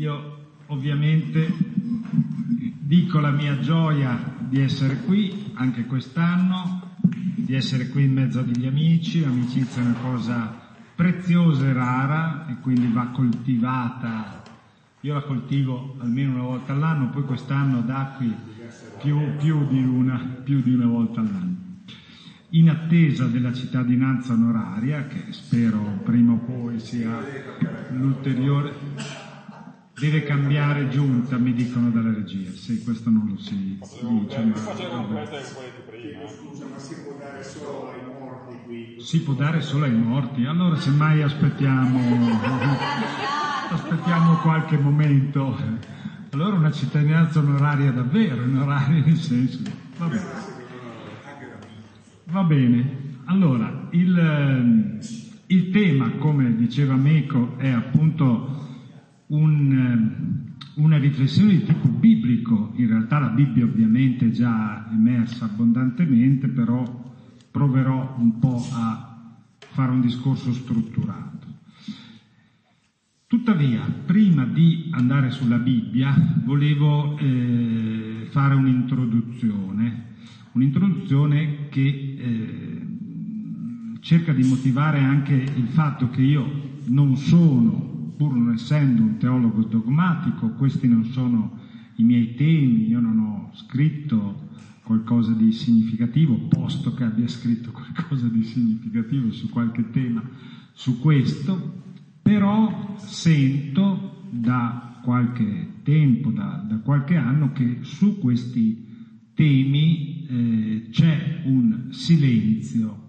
io ovviamente dico la mia gioia di essere qui anche quest'anno, di essere qui in mezzo agli amici, l'amicizia è una cosa preziosa e rara e quindi va coltivata. Io la coltivo almeno una volta all'anno, poi quest'anno da qui più, più, di una, più di una volta all'anno. In attesa della cittadinanza onoraria, che spero prima o poi sia l'ulteriore, deve cambiare giunta, mi dicono dalla regia. Sì, questo non lo si dice. Ma... Scusa, ma si può dare solo ai morti qui? Si può dare solo ai morti, allora semmai aspettiamo, aspettiamo qualche momento. Allora una cittadinanza onoraria davvero, onoraria nel senso. Va bene. Va bene. Allora, il, il tema, come diceva Meco, è appunto un, una riflessione di tipo biblico. In realtà la Bibbia ovviamente è già emersa abbondantemente, però proverò un po' a fare un discorso strutturato. Tuttavia, prima di andare sulla Bibbia, volevo eh, fare un'introduzione, un'introduzione che eh, cerca di motivare anche il fatto che io non sono, pur non essendo un teologo dogmatico, questi non sono i miei temi, io non ho scritto qualcosa di significativo, posto che abbia scritto qualcosa di significativo su qualche tema su questo, però sento da qualche tempo, da, da qualche anno, che su questi temi eh, c'è un silenzio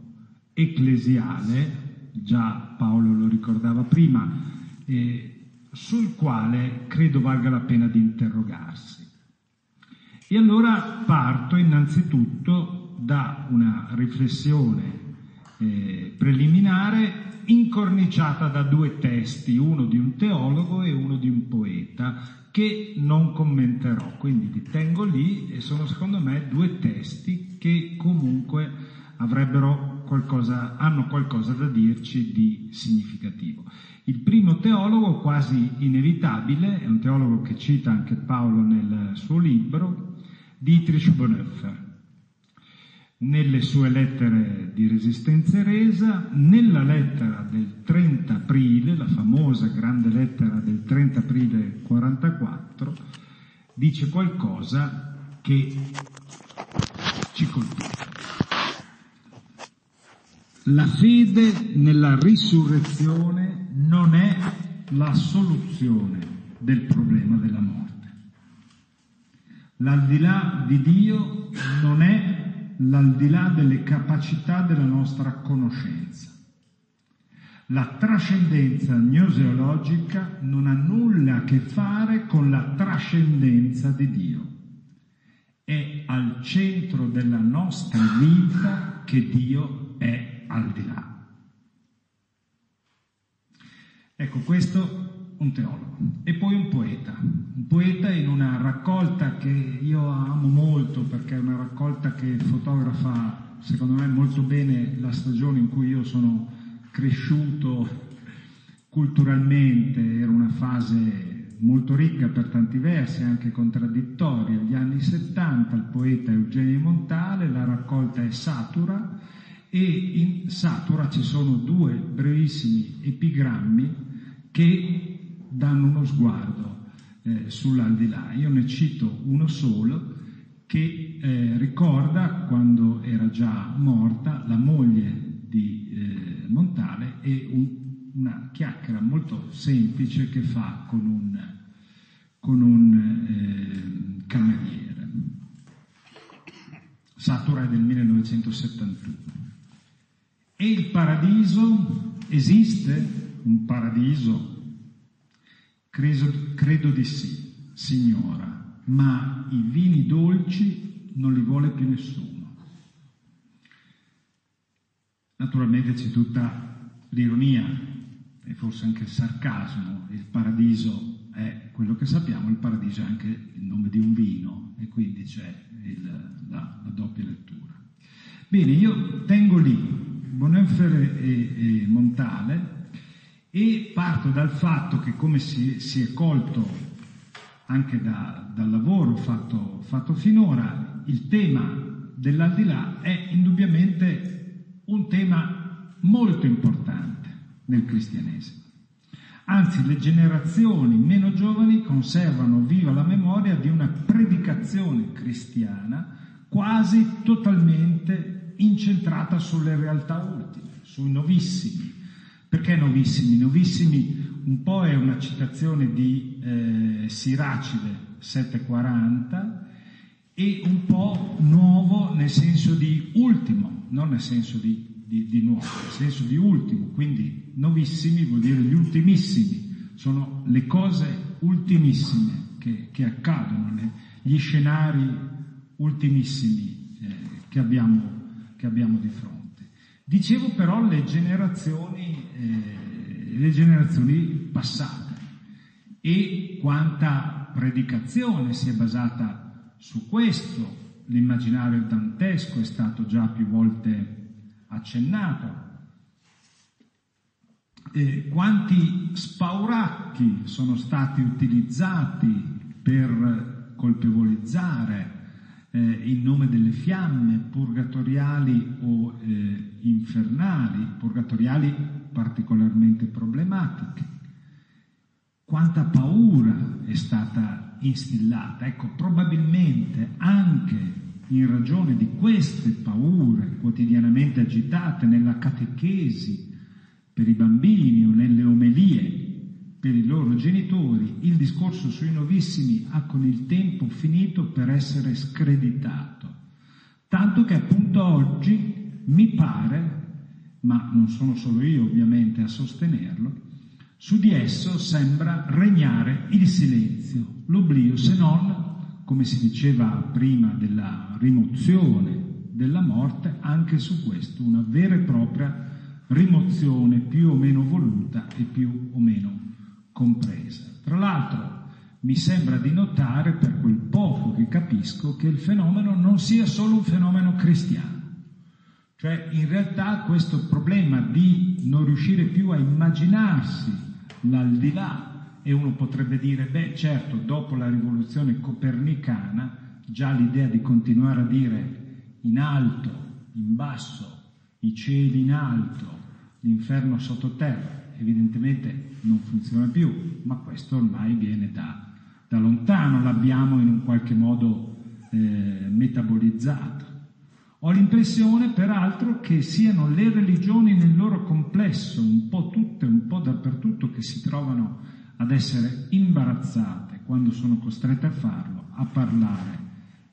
ecclesiale, già Paolo lo ricordava prima, sul quale credo valga la pena di interrogarsi. E allora parto innanzitutto da una riflessione eh, preliminare incorniciata da due testi, uno di un teologo e uno di un poeta, che non commenterò, quindi li tengo lì e sono secondo me due testi che comunque avrebbero qualcosa, hanno qualcosa da dirci di significativo. Il primo teologo, quasi inevitabile, è un teologo che cita anche Paolo nel suo libro, Dietrich Bonhoeffer nelle sue lettere di resistenza resa, nella lettera del 30 aprile, la famosa grande lettera del 30 aprile 44, dice qualcosa che ci colpisce. La fede nella risurrezione non è la soluzione del problema della morte. L'aldilà di Dio non è l'aldilà delle capacità della nostra conoscenza. La trascendenza gnoseologica non ha nulla a che fare con la trascendenza di Dio. È al centro della nostra vita che Dio è al di là. Ecco, questo un teologo e poi un poeta, un poeta in una raccolta che io amo molto perché è una raccolta che fotografa secondo me molto bene la stagione in cui io sono cresciuto culturalmente, era una fase molto ricca per tanti versi, anche contraddittoria, gli anni 70, il poeta Eugenio Montale, la raccolta è Satura e in Satura ci sono due brevissimi epigrammi che danno uno sguardo eh, sull'aldilà. Io ne cito uno solo che eh, ricorda quando era già morta la moglie di eh, Montale e un, una chiacchiera molto semplice che fa con un, con un eh, cameriere. Satura è del 1971. E il paradiso esiste? Un paradiso Credo, credo di sì, signora, ma i vini dolci non li vuole più nessuno. Naturalmente c'è tutta l'ironia e forse anche il sarcasmo, il paradiso è quello che sappiamo, il paradiso è anche il nome di un vino e quindi c'è il, la, la, doppia lettura. Bene, io tengo lì Bonhoeffer e, e Montale E parto dal fatto che, come si, si è colto anche da, dal lavoro fatto, fatto finora, il tema dell'aldilà è indubbiamente un tema molto importante nel cristianesimo. Anzi, le generazioni meno giovani conservano viva la memoria di una predicazione cristiana quasi totalmente incentrata sulle realtà ultime, sui novissimi. Perché novissimi? Novissimi un po' è una citazione di eh, Siracide 740 e un po' nuovo nel senso di ultimo, non nel senso di, di, di nuovo, nel senso di ultimo, quindi novissimi vuol dire gli ultimissimi, sono le cose ultimissime che, che accadono, gli scenari ultimissimi eh, che, abbiamo, che, abbiamo, di fronte. Dicevo però le generazioni, eh, le generazioni passate e quanta predicazione si è basata su questo l'immaginario dantesco è stato già più volte accennato. E quanti spauracchi sono stati utilizzati per colpevolizzare eh, in nome delle fiamme purgatoriali o eh, infernali, purgatoriali particolarmente problematiche. Quanta paura è stata instillata. Ecco, probabilmente anche in ragione di queste paure quotidianamente agitate nella catechesi per i bambini o nelle omelie per i loro genitori, il discorso sui novissimi ha con il tempo finito per essere screditato. Tanto che appunto oggi mi pare, ma non sono solo io ovviamente a sostenerlo, su di esso sembra regnare il silenzio, l'oblio, se non, come si diceva prima della rimozione della morte, anche su questo una vera e propria rimozione più o meno voluta e più o meno compresa. Tra l'altro mi sembra di notare, per quel poco che capisco, che il fenomeno non sia solo un fenomeno cristiano. Cioè, in realtà questo problema di non riuscire più a immaginarsi l'aldilà e uno potrebbe dire, beh certo, dopo la rivoluzione copernicana già l'idea di continuare a dire in alto, in basso, i cieli in alto, l'inferno sottoterra, evidentemente non funziona più, ma questo ormai viene da, da lontano, l'abbiamo in un qualche modo eh, metabolizzato. Ho l'impressione, peraltro, che siano le religioni nel loro complesso, un po' tutte, un po' dappertutto, che si trovano ad essere imbarazzate quando sono costrette a farlo, a parlare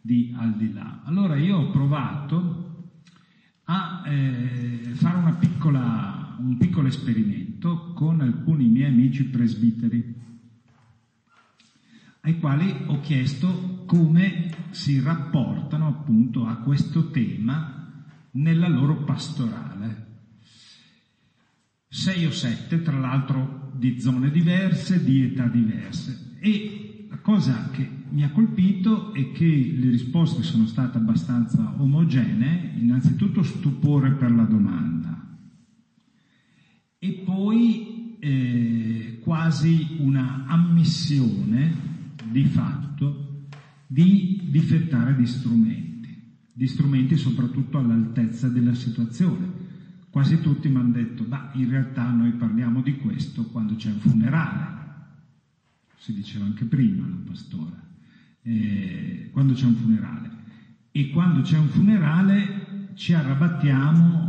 di al di là. Allora io ho provato a eh, fare piccola, un piccolo esperimento con alcuni miei amici presbiteri ai quali ho chiesto come si rapportano appunto a questo tema nella loro pastorale. Sei o sette, tra l'altro di zone diverse, di età diverse. E la cosa che mi ha colpito è che le risposte sono state abbastanza omogenee, innanzitutto stupore per la domanda e poi eh, quasi una ammissione di fatto di difettare di strumenti, di strumenti soprattutto all'altezza della situazione. Quasi tutti mi hanno detto, ma in realtà noi parliamo di questo quando c'è un funerale, si diceva anche prima la pastora, eh, quando c'è un funerale. E quando c'è un funerale ci arrabattiamo,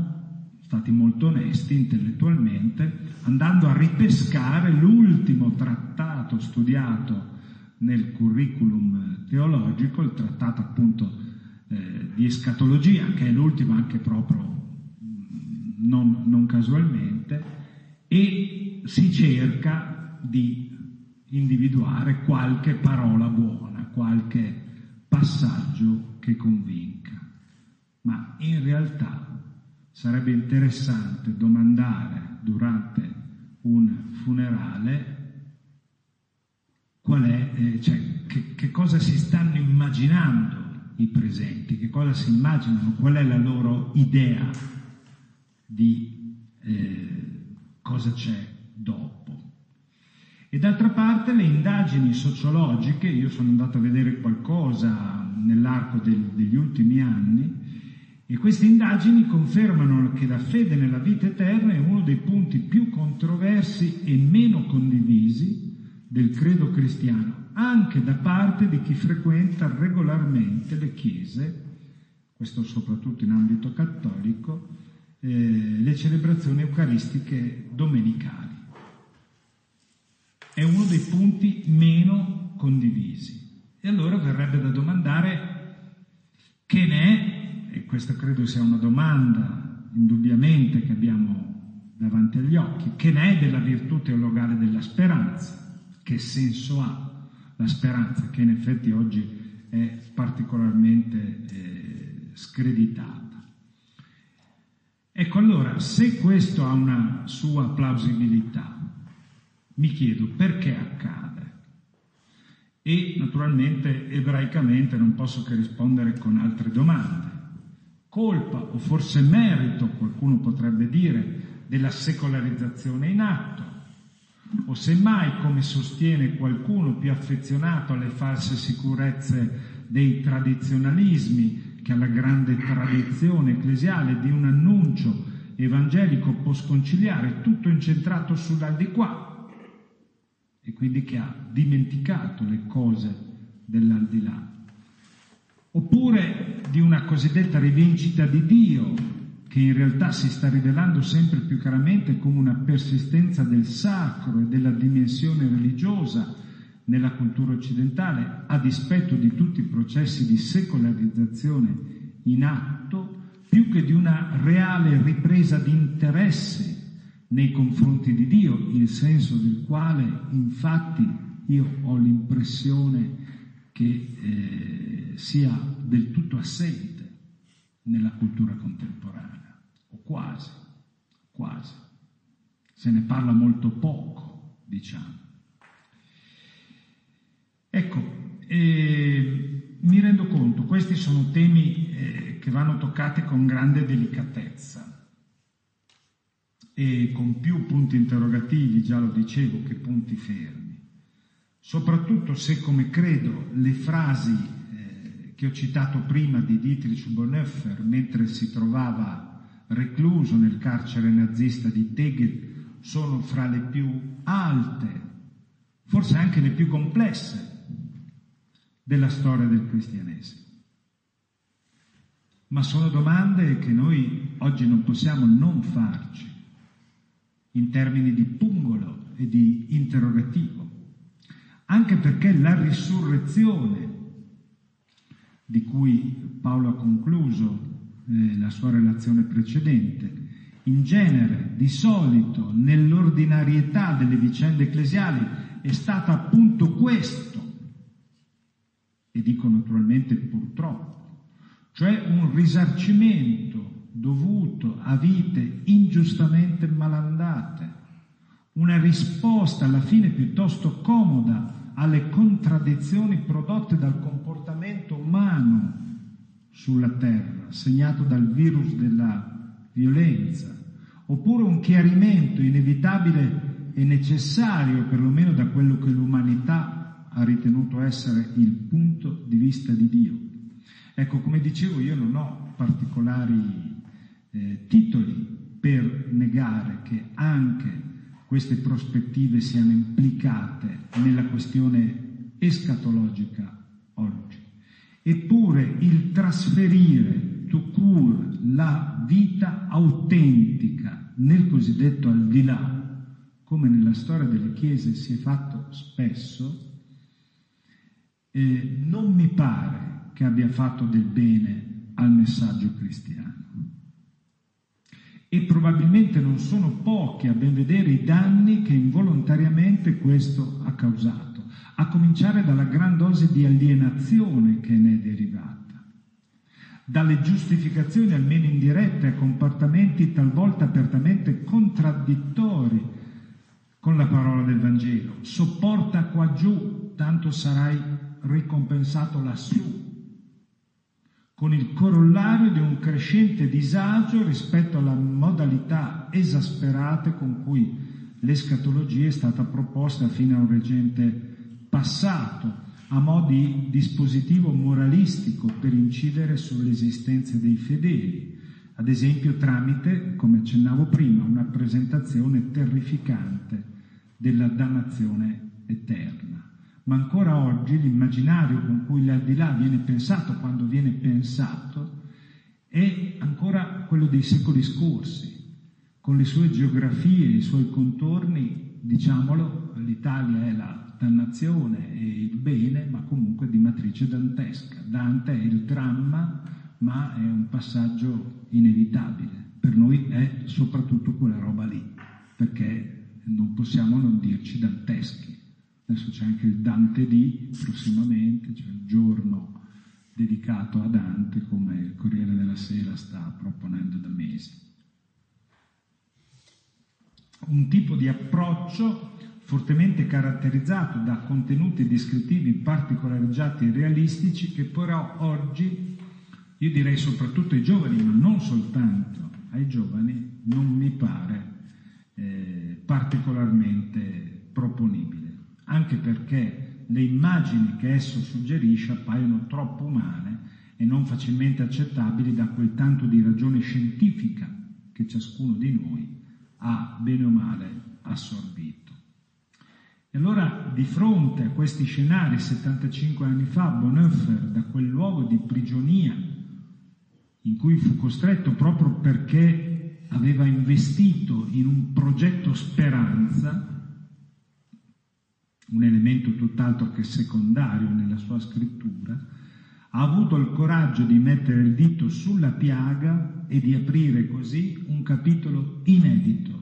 stati molto onesti intellettualmente, andando a ripescare l'ultimo trattato studiato nel curriculum teologico il trattato appunto eh, di escatologia, che è l'ultimo anche proprio mm, non, non casualmente, e si cerca di individuare qualche parola buona, qualche passaggio che convinca. Ma in realtà sarebbe interessante domandare durante un funerale qual è, eh, cioè, che, che, cosa si stanno immaginando i presenti, che cosa si immaginano, qual è la loro idea di eh, cosa c'è dopo. E d'altra parte le indagini sociologiche, io sono andato a vedere qualcosa nell'arco del, degli ultimi anni, e queste indagini confermano che la fede nella vita eterna è uno dei punti più controversi e meno condivisi del credo cristiano, anche da parte di chi frequenta regolarmente le chiese, questo soprattutto in ambito cattolico, eh, le celebrazioni eucaristiche domenicali è uno dei punti meno condivisi. E allora verrebbe da domandare che ne è, e questa credo sia una domanda indubbiamente che abbiamo davanti agli occhi, che ne è della virtù teologale della speranza? Che senso ha la speranza che in effetti oggi è particolarmente eh, screditata? Ecco allora, se questo ha una sua plausibilità, mi chiedo perché accade. E naturalmente ebraicamente non posso che rispondere con altre domande. Colpa o forse merito, qualcuno potrebbe dire, della secolarizzazione in atto, o semmai, come sostiene qualcuno più affezionato alle false sicurezze dei tradizionalismi che alla grande tradizione ecclesiale di un annuncio evangelico può sconciliare, tutto incentrato sull'aldilà, e quindi che ha dimenticato le cose dell'aldilà. Oppure di una cosiddetta rivincita di Dio, che in realtà si sta rivelando sempre più chiaramente come una persistenza del sacro e della dimensione religiosa nella cultura occidentale, a dispetto di tutti i processi di secolarizzazione in atto, più che di una reale ripresa di interesse nei confronti di Dio, il senso del quale infatti io ho l'impressione che eh, sia del tutto assente nella cultura contemporanea, o quasi, quasi. Se ne parla molto poco, diciamo. Ecco, eh, mi rendo conto, questi sono temi eh, che vanno toccati con grande delicatezza e con più punti interrogativi, già lo dicevo, che punti fermi. Soprattutto se, come credo, le frasi eh, che ho citato prima di Dietrich Bonhoeffer, mentre si trovava recluso nel carcere nazista di Tegel, sono fra le più alte, forse anche le più complesse della storia del cristianesimo. Ma sono domande che noi oggi non possiamo non farci in termini di pungolo e di interrogativo, anche perché la risurrezione di cui Paolo ha concluso eh, la sua relazione precedente, in genere, di solito, nell'ordinarietà delle vicende ecclesiali, è stata appunto questo, e dico naturalmente purtroppo, cioè un risarcimento dovuto a vite ingiustamente malandate, una risposta alla fine piuttosto comoda alle contraddizioni prodotte dal comportamento umano sulla terra, segnato dal virus della violenza, oppure un chiarimento inevitabile e necessario, perlomeno da quello che l'umanità ha ritenuto essere il punto di vista di Dio. Ecco, come dicevo, io non ho particolari eh, titoli per negare che anche queste prospettive siano implicate nella questione escatologica oggi. Eppure il trasferire to cure la vita autentica nel cosiddetto al di là, come nella storia delle chiese si è fatto spesso, eh, non mi pare che abbia fatto del bene al messaggio cristiano e probabilmente non sono pochi a ben vedere i danni che involontariamente questo ha causato, a cominciare dalla gran dose di alienazione che ne è derivata, dalle giustificazioni almeno indirette a comportamenti talvolta apertamente contraddittori con la parola del Vangelo. Sopporta qua giù, tanto sarai ricompensato lassù con il corollario di un crescente disagio rispetto alla modalità esasperate con cui l'escatologia è stata proposta fino a un recente passato a mo' di dispositivo moralistico per incidere sulle esistenze dei fedeli, ad esempio tramite, come accennavo prima, una presentazione terrificante della dannazione eterna. Ma ancora oggi l'immaginario con cui l'aldilà viene pensato quando viene pensato è ancora quello dei secoli scorsi, con le sue geografie, i suoi contorni, diciamolo, l'Italia è la dannazione e il bene, ma comunque di matrice dantesca. Dante è il dramma, ma è un passaggio inevitabile. Per noi è soprattutto quella roba lì, perché non possiamo non dirci danteschi. Adesso c'è anche il Dante di prossimamente, cioè il giorno dedicato a Dante come il Corriere della Sera sta proponendo da mesi. Un tipo di approccio fortemente caratterizzato da contenuti descrittivi particolareggiati e realistici che però oggi, io direi soprattutto ai giovani, ma non soltanto ai giovani, non mi pare eh, particolarmente proponibile, anche perché le immagini che esso suggerisce appaiono troppo umane e non facilmente accettabili da quel tanto di ragione scientifica che ciascuno di noi ha bene o male assorbito. E allora di fronte a questi scenari 75 anni fa Bonhoeffer da quel luogo di prigionia in cui fu costretto proprio perché aveva investito in un progetto speranza, un elemento tutt'altro che secondario nella sua scrittura, ha avuto il coraggio di mettere il dito sulla piaga e di aprire così un capitolo inedito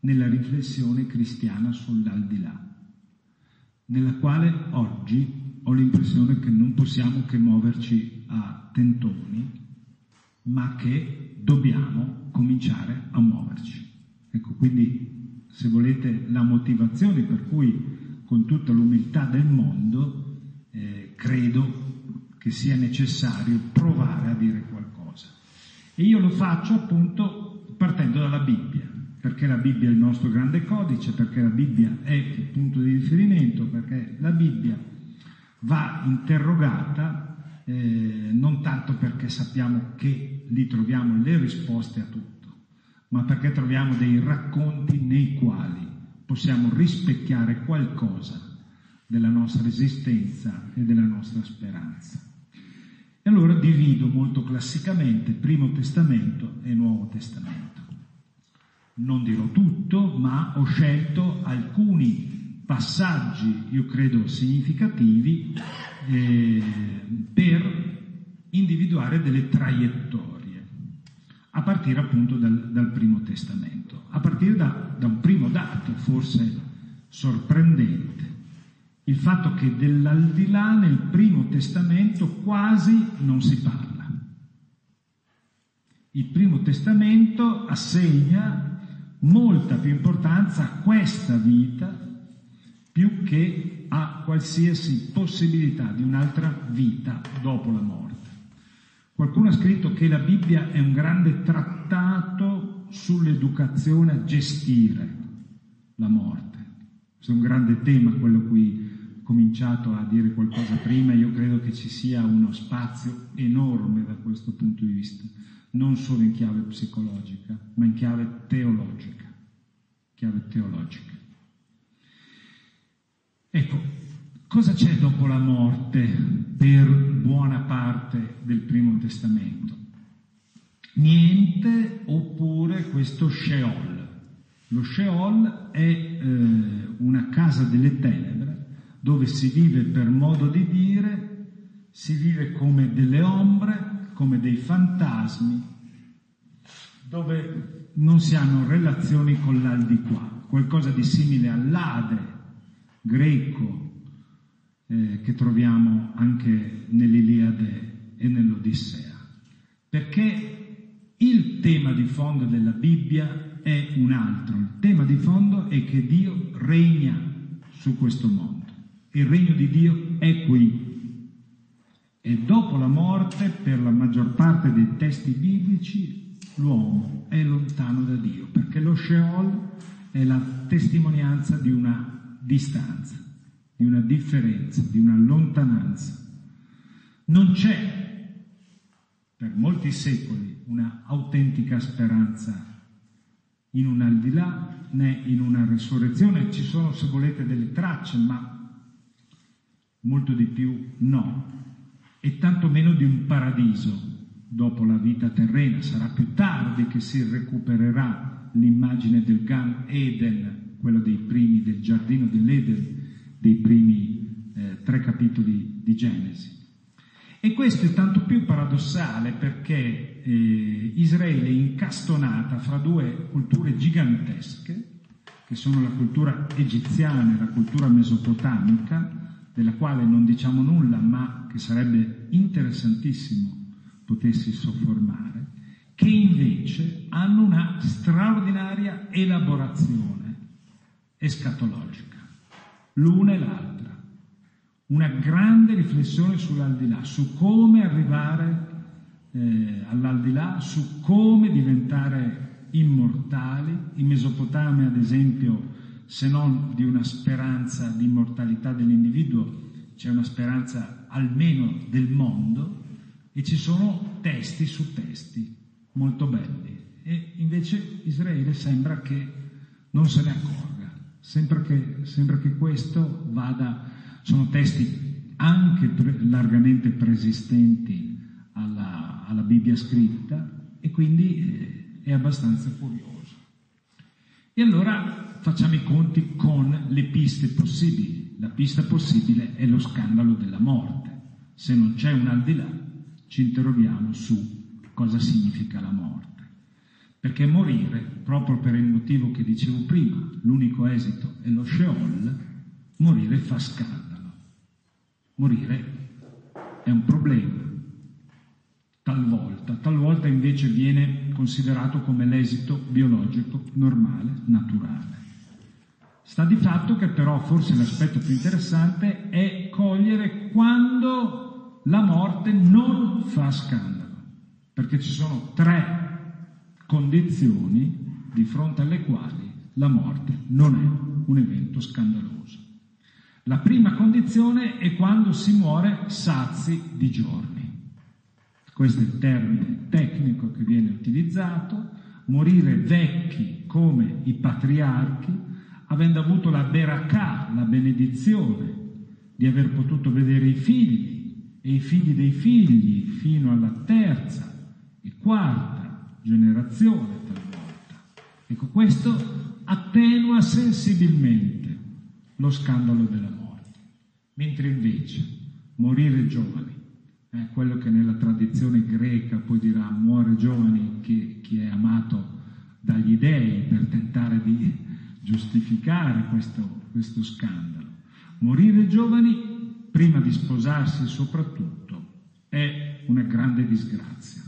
nella riflessione cristiana sull'aldilà, nella quale oggi ho l'impressione che non possiamo che muoverci a tentoni, ma che dobbiamo cominciare a muoverci. Ecco, quindi se volete la motivazione per cui con tutta l'umiltà del mondo, eh, credo che sia necessario provare a dire qualcosa. E io lo faccio appunto partendo dalla Bibbia, perché la Bibbia è il nostro grande codice, perché la Bibbia è il punto di riferimento, perché la Bibbia va interrogata eh, non tanto perché sappiamo che lì troviamo le risposte a tutto, ma perché troviamo dei racconti nei quali possiamo rispecchiare qualcosa della nostra esistenza e della nostra speranza. E allora divido molto classicamente Primo Testamento e Nuovo Testamento. Non dirò tutto, ma ho scelto alcuni passaggi, io credo significativi, eh, per individuare delle traiettorie a partire appunto dal, dal Primo Testamento, a partire da, da un primo dato forse sorprendente, il fatto che dell'aldilà nel Primo Testamento quasi non si parla. Il Primo Testamento assegna molta più importanza a questa vita più che a qualsiasi possibilità di un'altra vita dopo la morte. Qualcuno ha scritto che la Bibbia è un grande trattato sull'educazione a gestire la morte. Questo è un grande tema, quello cui ho cominciato a dire qualcosa prima, io credo che ci sia uno spazio enorme da questo punto di vista, non solo in chiave psicologica, ma in chiave teologica. Chiave teologica. Ecco, Cosa c'è dopo la morte per buona parte del Primo Testamento? Niente oppure questo Sheol. Lo Sheol è eh, una casa delle tenebre dove si vive per modo di dire, si vive come delle ombre, come dei fantasmi, dove non si hanno relazioni con l'aldilà, qualcosa di simile all'Ade greco eh, che troviamo anche nell'Iliade e nell'Odissea. Perché il tema di fondo della Bibbia è un altro. Il tema di fondo è che Dio regna su questo mondo. Il regno di Dio è qui. E dopo la morte, per la maggior parte dei testi biblici, l'uomo è lontano da Dio, perché lo Sheol è la testimonianza di una distanza, di una differenza, di una lontananza. Non c'è per molti secoli una autentica speranza in un al di là né in una resurrezione. Ci sono, se volete, delle tracce, ma molto di più no. E tanto meno di un paradiso dopo la vita terrena. Sarà più tardi che si recupererà l'immagine del Gan Eden, quello dei primi del giardino dell'Eden, dei primi eh, tre capitoli di Genesi. E questo è tanto più paradossale perché eh, Israele è incastonata fra due culture gigantesche, che sono la cultura egiziana e la cultura mesopotamica, della quale non diciamo nulla, ma che sarebbe interessantissimo potessi sofformare, che invece hanno una straordinaria elaborazione escatologica, l'una e l'altra una grande riflessione sull'aldilà, su come arrivare eh, all'aldilà, su come diventare immortali. In Mesopotamia, ad esempio, se non di una speranza di immortalità dell'individuo, c'è una speranza almeno del mondo e ci sono testi su testi molto belli. E invece Israele sembra che non se ne accorga, sembra che, sembra che questo vada sono testi anche pre- largamente preesistenti alla, alla, Bibbia scritta e quindi eh, è abbastanza curioso. E allora facciamo i conti con le piste possibili. La pista possibile è lo scandalo della morte. Se non c'è un al di là, ci interroghiamo su cosa significa la morte. Perché morire, proprio per il motivo che dicevo prima, l'unico esito è lo Sheol, morire fa scandalo morire è un problema, talvolta, talvolta invece viene considerato come l'esito biologico normale, naturale. Sta di fatto che però forse l'aspetto più interessante è cogliere quando la morte non fa scandalo, perché ci sono tre condizioni di fronte alle quali la morte non è un evento scandaloso. La prima condizione è quando si muore sazi di giorni. Questo è il termine tecnico che viene utilizzato, morire vecchi come i patriarchi, avendo avuto la berakà, la benedizione di aver potuto vedere i figli e i figli dei figli fino alla terza e quarta generazione talvolta. Ecco, questo attenua sensibilmente lo scandalo della morte, mentre invece morire giovani, eh, quello che nella tradizione greca poi dirà muore giovani chi, chi è amato dagli dei per tentare di giustificare questo, questo scandalo. Morire giovani, prima di sposarsi soprattutto, è una grande disgrazia,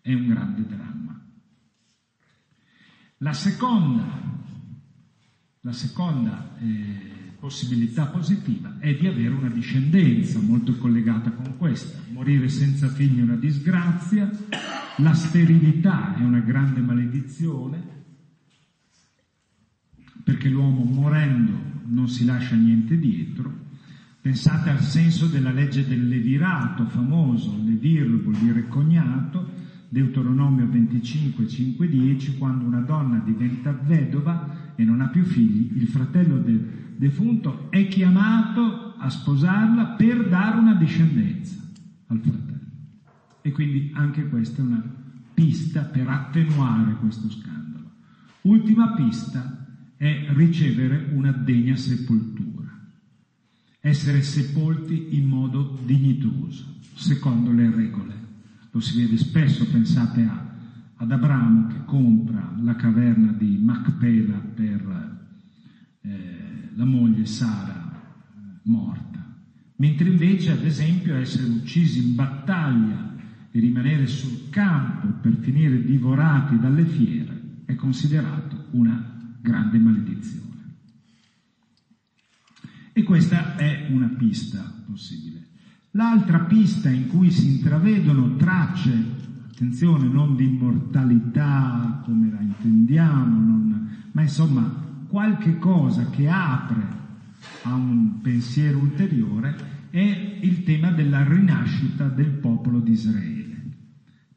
è un grande dramma. La seconda, la seconda eh, possibilità positiva è di avere una discendenza molto collegata con questa. Morire senza figli è una disgrazia, la sterilità è una grande maledizione, perché l'uomo morendo non si lascia niente dietro. Pensate al senso della legge del levirato famoso, levir vuol dire cognato, Deuteronomio 25, 5, 10, quando una donna diventa vedova e non ha più figli, il fratello del defunto è chiamato a sposarla per dare una discendenza al fratello. E quindi anche questa è una pista per attenuare questo scandalo. Ultima pista è ricevere una degna sepoltura, essere sepolti in modo dignitoso, secondo le regole. Lo si vede spesso, pensate a, ad Abramo che compra la caverna di Macpela per eh, la moglie Sara eh, morta, mentre invece ad esempio essere uccisi in battaglia e rimanere sul campo per finire divorati dalle fiere è considerato una grande maledizione. E questa è una pista possibile. L'altra pista in cui si intravedono tracce, attenzione, non di immortalità come la intendiamo, non, ma insomma qualche cosa che apre a un pensiero ulteriore è il tema della rinascita del popolo di Israele.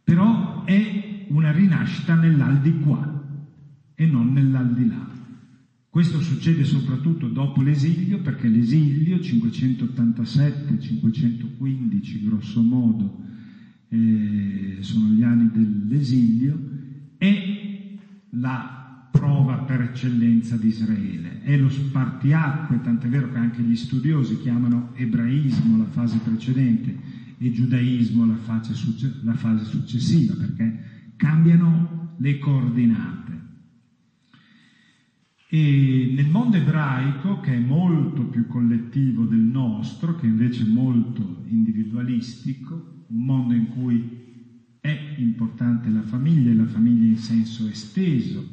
Però è una rinascita nell'aldilà e non nell'aldilà. Questo succede soprattutto dopo l'esilio, perché l'esilio, 587-515 grosso modo, eh, sono gli anni dell'esilio, è la prova per eccellenza di Israele, è lo spartiacque, tant'è vero che anche gli studiosi chiamano ebraismo la fase precedente e giudaismo la fase, la fase successiva, perché cambiano le coordinate. E nel mondo ebraico, che è molto più collettivo del nostro, che invece è molto individualistico, un mondo in cui è importante la famiglia e la famiglia in senso esteso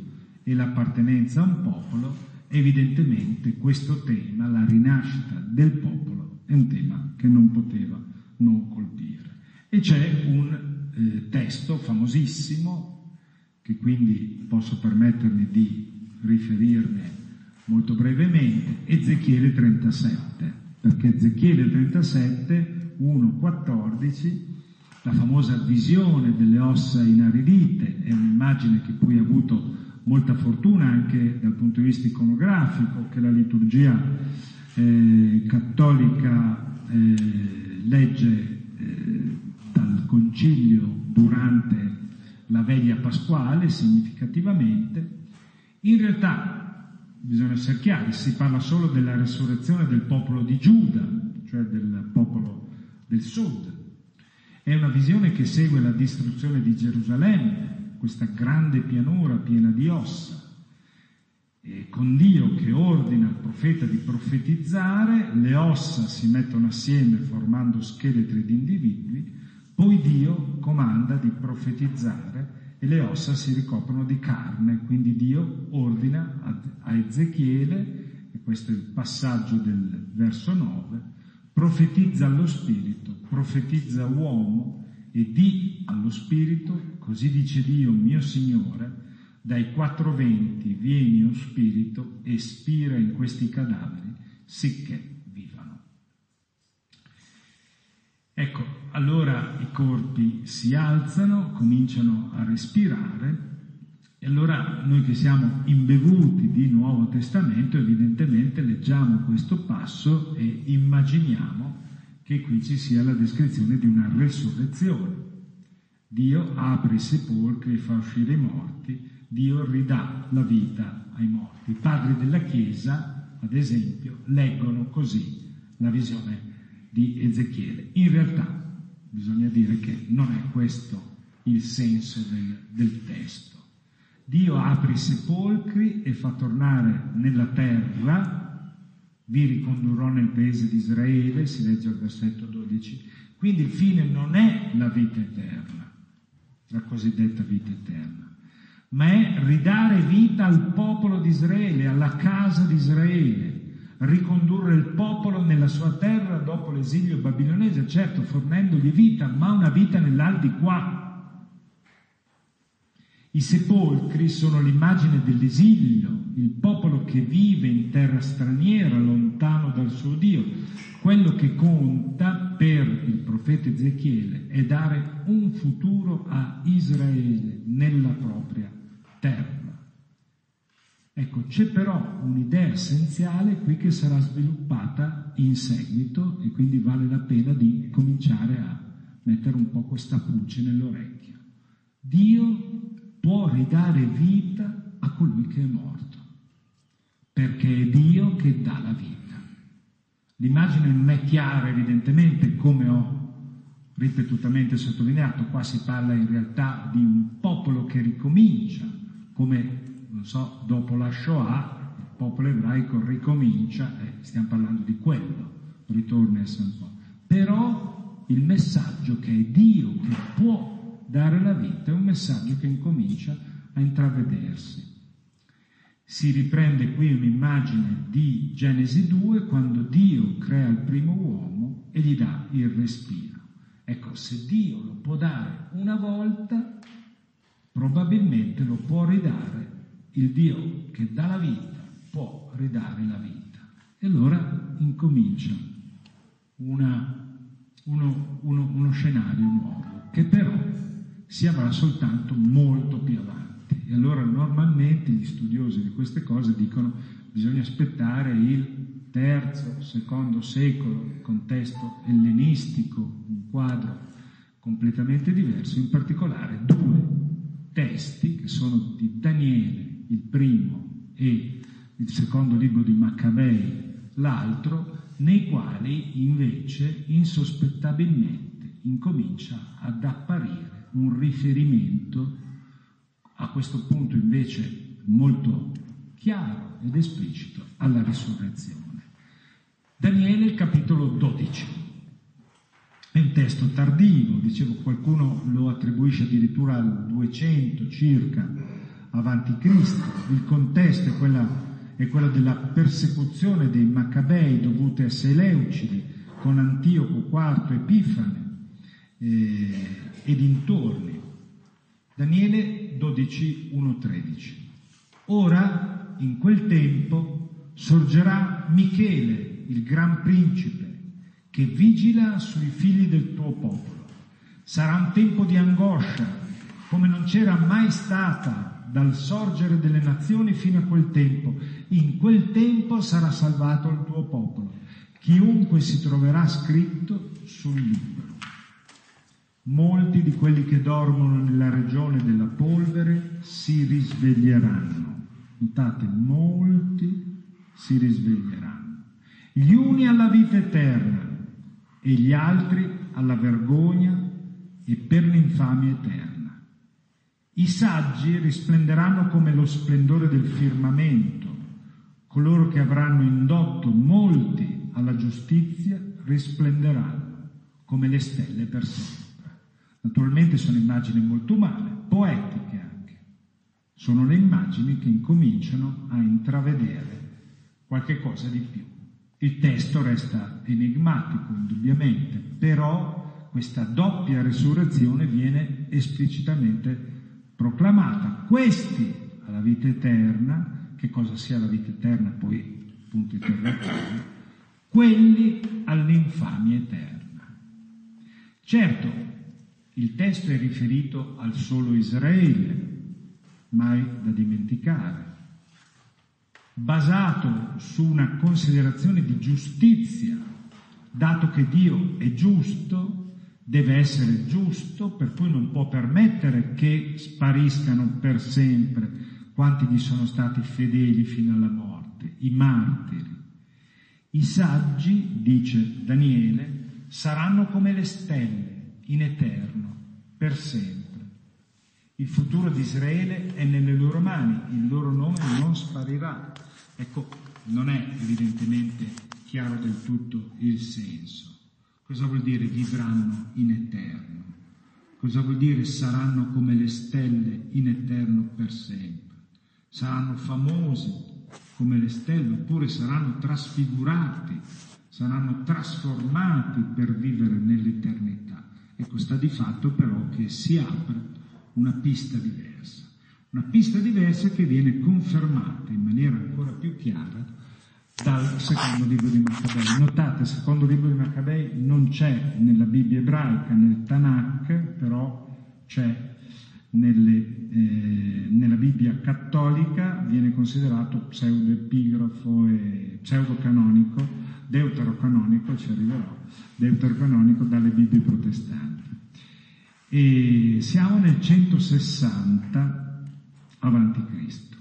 e l'appartenenza a un popolo, evidentemente questo tema, la rinascita del popolo, è un tema che non poteva non colpire. E c'è un eh, testo famosissimo, che quindi posso permettermi di riferirne molto brevemente, Ezechiele 37, perché Ezechiele 37, 1.14, la famosa visione delle ossa inaridite, è un'immagine che poi ha avuto molta fortuna anche dal punto di vista iconografico, che la liturgia eh, cattolica eh, legge eh, dal concilio durante la veglia pasquale significativamente, in realtà, bisogna essere chiari, si parla solo della resurrezione del popolo di Giuda, cioè del popolo del sud. È una visione che segue la distruzione di Gerusalemme, questa grande pianura piena di ossa, e con Dio che ordina al profeta di profetizzare, le ossa si mettono assieme formando scheletri di individui, poi Dio comanda di profetizzare e le ossa si ricoprono di carne, quindi Dio ordina a Ezechiele, e questo è il passaggio del verso 9, profetizza allo spirito, profetizza uomo e di allo spirito, così dice Dio mio Signore, dai quattro venti vieni o spirito e spira in questi cadaveri, sicché Ecco, allora i corpi si alzano, cominciano a respirare e allora noi che siamo imbevuti di Nuovo Testamento evidentemente leggiamo questo passo e immaginiamo che qui ci sia la descrizione di una resurrezione. Dio apre i sepolcri e fa uscire i morti, Dio ridà la vita ai morti. I padri della Chiesa, ad esempio, leggono così la visione di Ezechiele. In realtà bisogna dire che non è questo il senso del, del testo. Dio apre i sepolcri e fa tornare nella terra, vi ricondurrò nel paese di Israele, si legge al versetto 12. Quindi il fine non è la vita eterna, la cosiddetta vita eterna, ma è ridare vita al popolo di Israele, alla casa di Israele, ricondurre il popolo nella sua terra dopo l'esilio babilonese, certo fornendogli vita, ma una vita nell'aldilà. I sepolcri sono l'immagine dell'esilio, il popolo che vive in terra straniera, lontano dal suo Dio. Quello che conta per il profeta Ezechiele è dare un futuro a Israele nella propria terra. Ecco, c'è però un'idea essenziale qui che sarà sviluppata in seguito e quindi vale la pena di cominciare a mettere un po' questa pulce nell'orecchio. Dio può ridare vita a colui che è morto, perché è Dio che dà la vita. L'immagine non è chiara evidentemente, come ho ripetutamente sottolineato, qua si parla in realtà di un popolo che ricomincia, come non so, dopo la Shoah il popolo ebraico ricomincia, eh, stiamo parlando di quello, ritorna a San Po. Però il messaggio che è Dio che può dare la vita è un messaggio che incomincia a intravedersi. Si riprende qui un'immagine di Genesi 2 quando Dio crea il primo uomo e gli dà il respiro. Ecco, se Dio lo può dare una volta, probabilmente lo può ridare il Dio che dà la vita può ridare la vita. E allora incomincia una, uno, uno, uno scenario nuovo, che però si avrà soltanto molto più avanti. E allora normalmente gli studiosi di queste cose dicono bisogna aspettare il terzo, secondo secolo, contesto ellenistico, un quadro completamente diverso, in particolare due testi che sono di Daniele, il primo, e il secondo libro di Maccabei, l'altro, nei quali invece insospettabilmente incomincia ad apparire un riferimento a questo punto invece molto chiaro ed esplicito alla risurrezione. Daniele capitolo 12. È un testo tardivo, dicevo, qualcuno lo attribuisce addirittura al 200 circa avanti Cristo. Il contesto è, quella, è quello della persecuzione dei Maccabei dovute a Seleucidi con Antioco IV Epifane eh, e dintorni. Daniele 12, 1, 13. Ora, in quel tempo, sorgerà Michele, il gran principe, che vigila sui figli del tuo popolo. Sarà un tempo di angoscia, come non c'era mai stata dal sorgere delle nazioni fino a quel tempo. In quel tempo sarà salvato il tuo popolo, chiunque si troverà scritto sul libro. Molti di quelli che dormono nella regione della polvere si risveglieranno. Notate, molti si risveglieranno. Gli uni alla vita eterna, e gli altri alla vergogna e per l'infamia eterna. I saggi risplenderanno come lo splendore del firmamento, coloro che avranno indotto molti alla giustizia risplenderanno come le stelle per sempre. Naturalmente sono immagini molto umane, poetiche anche. Sono le immagini che incominciano a intravedere qualche cosa di più. Il testo resta enigmatico, indubbiamente, però questa doppia resurrezione viene esplicitamente proclamata. Questi alla vita eterna, che cosa sia la vita eterna, poi punto interrogativo, quelli all'infamia eterna. Certo, il testo è riferito al solo Israele, mai da dimenticare basato su una considerazione di giustizia, dato che Dio è giusto, deve essere giusto, per cui non può permettere che spariscano per sempre quanti gli sono stati fedeli fino alla morte, i martiri. I saggi, dice Daniele, saranno come le stelle, in eterno, per sempre. Il futuro di Israele è nelle loro mani, il loro nome non sparirà. Ecco, non è evidentemente chiaro del tutto il senso. Cosa vuol dire vivranno in eterno? Cosa vuol dire saranno come le stelle in eterno per sempre? Saranno famosi come le stelle oppure saranno trasfigurati, saranno trasformati per vivere nell'eternità. Ecco, sta di fatto però che si apre una pista diversa. Una pista diversa che viene confermata in maniera ancora più chiara dal secondo libro di Maccabei. Notate, il secondo libro di Maccabei non c'è nella Bibbia ebraica, nel Tanakh, però c'è nelle, eh, nella Bibbia cattolica, viene considerato pseudoepigrafo e pseudocanonico, deuterocanonico, ci arriverò, deuterocanonico dalle Bibbie protestanti. E siamo nel 160 avanti Cristo.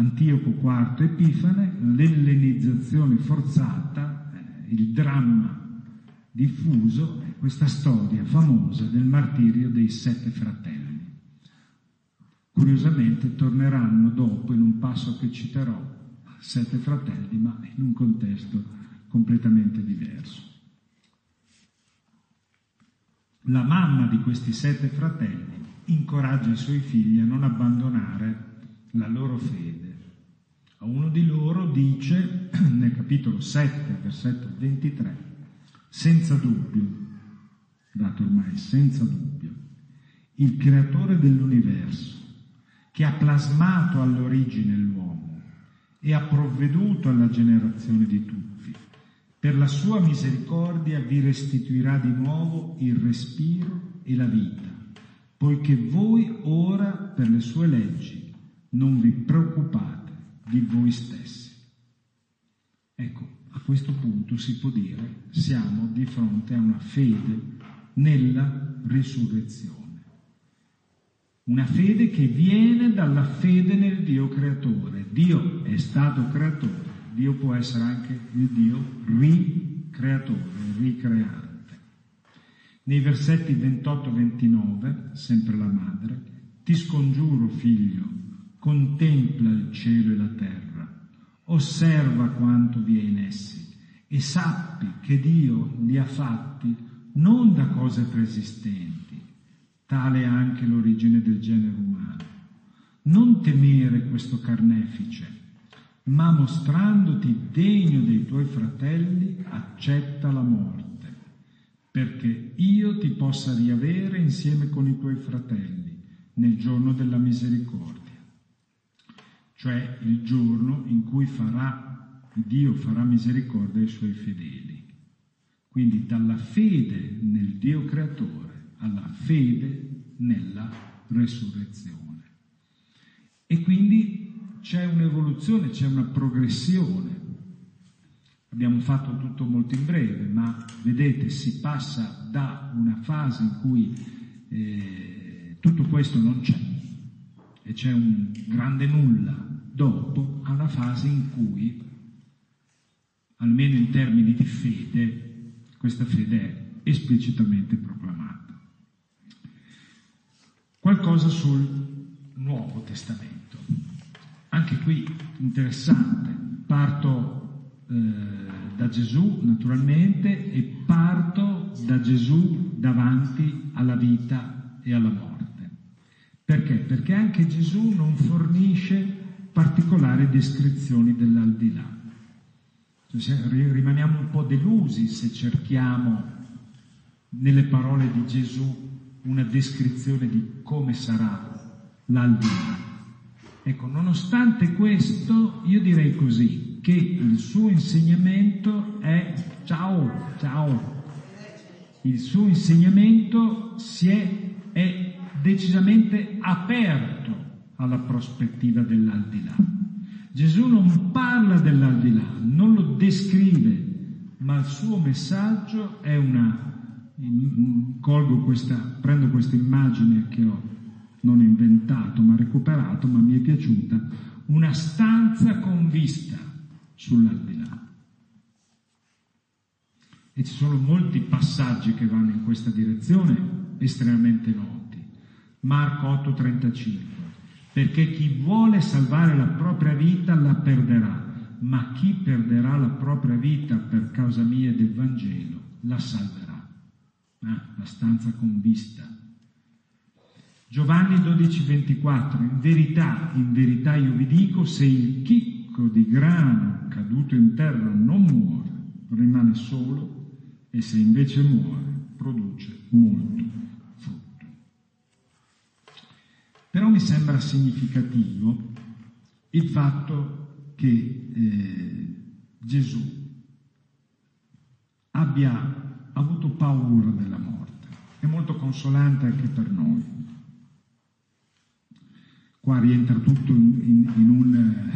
Antioco IV Epifane, l'ellenizzazione forzata, eh, il dramma diffuso, è questa storia famosa del martirio dei sette fratelli. Curiosamente torneranno dopo, in un passo che citerò, sette fratelli, ma in un contesto completamente diverso la mamma di questi sette fratelli incoraggia i suoi figli a non abbandonare la loro fede. A uno di loro dice, nel capitolo 7, versetto 23, senza dubbio, dato ormai senza dubbio, il creatore dell'universo, che ha plasmato all'origine l'uomo e ha provveduto alla generazione di tutti. Per la sua misericordia vi restituirà di nuovo il respiro e la vita, poiché voi ora per le sue leggi non vi preoccupate di voi stessi. Ecco, a questo punto si può dire siamo di fronte a una fede nella risurrezione. Una fede che viene dalla fede nel Dio creatore. Dio è stato creatore, Dio può essere anche il Dio ricreatore, ricreante. Nei versetti 28-29, sempre la madre, ti scongiuro figlio, contempla il cielo e la terra, osserva quanto vi è in essi e sappi che Dio li ha fatti non da cose preesistenti, tale è anche l'origine del genere umano. Non temere questo carnefice, ma mostrandoti degno dei tuoi fratelli, accetta la morte, perché io ti possa riavere insieme con i tuoi fratelli nel giorno della misericordia, cioè il giorno in cui farà, Dio farà misericordia ai suoi fedeli. Quindi dalla fede nel Dio creatore alla fede nella resurrezione. E quindi c'è un'evoluzione, c'è una progressione. Abbiamo fatto tutto molto in breve, ma vedete, si passa da una fase in cui eh, tutto questo non c'è e c'è un grande nulla dopo a una fase in cui, almeno in termini di fede, questa fede è esplicitamente proclamata. Qualcosa sul Nuovo Testamento. Anche qui interessante, parto eh, da Gesù naturalmente e parto da Gesù davanti alla vita e alla morte. Perché? Perché anche Gesù non fornisce particolari descrizioni dell'aldilà. Cioè, rimaniamo un po' delusi se cerchiamo nelle parole di Gesù una descrizione di come sarà l'aldilà. Ecco, nonostante questo, io direi così, che il suo insegnamento è ciao, ciao. Il suo insegnamento si è, è decisamente aperto alla prospettiva dell'aldilà. Gesù non parla dell'aldilà, non lo descrive, ma il suo messaggio è una colgo questa, prendo questa immagine che ho non inventato ma recuperato, ma mi è piaciuta, una stanza con vista sull'aldilà. E ci sono molti passaggi che vanno in questa direzione estremamente noti. Marco 8:35, perché chi vuole salvare la propria vita la perderà, ma chi perderà la propria vita per causa mia e del Vangelo la salverà. Ah, la stanza con vista. Giovanni 12:24, in verità, in verità io vi dico, se il chicco di grano caduto in terra non muore, rimane solo, e se invece muore, produce molto Però mi sembra significativo il fatto che eh, Gesù abbia avuto paura della morte. È molto consolante anche per noi. Qua rientra tutto in, in, in, un,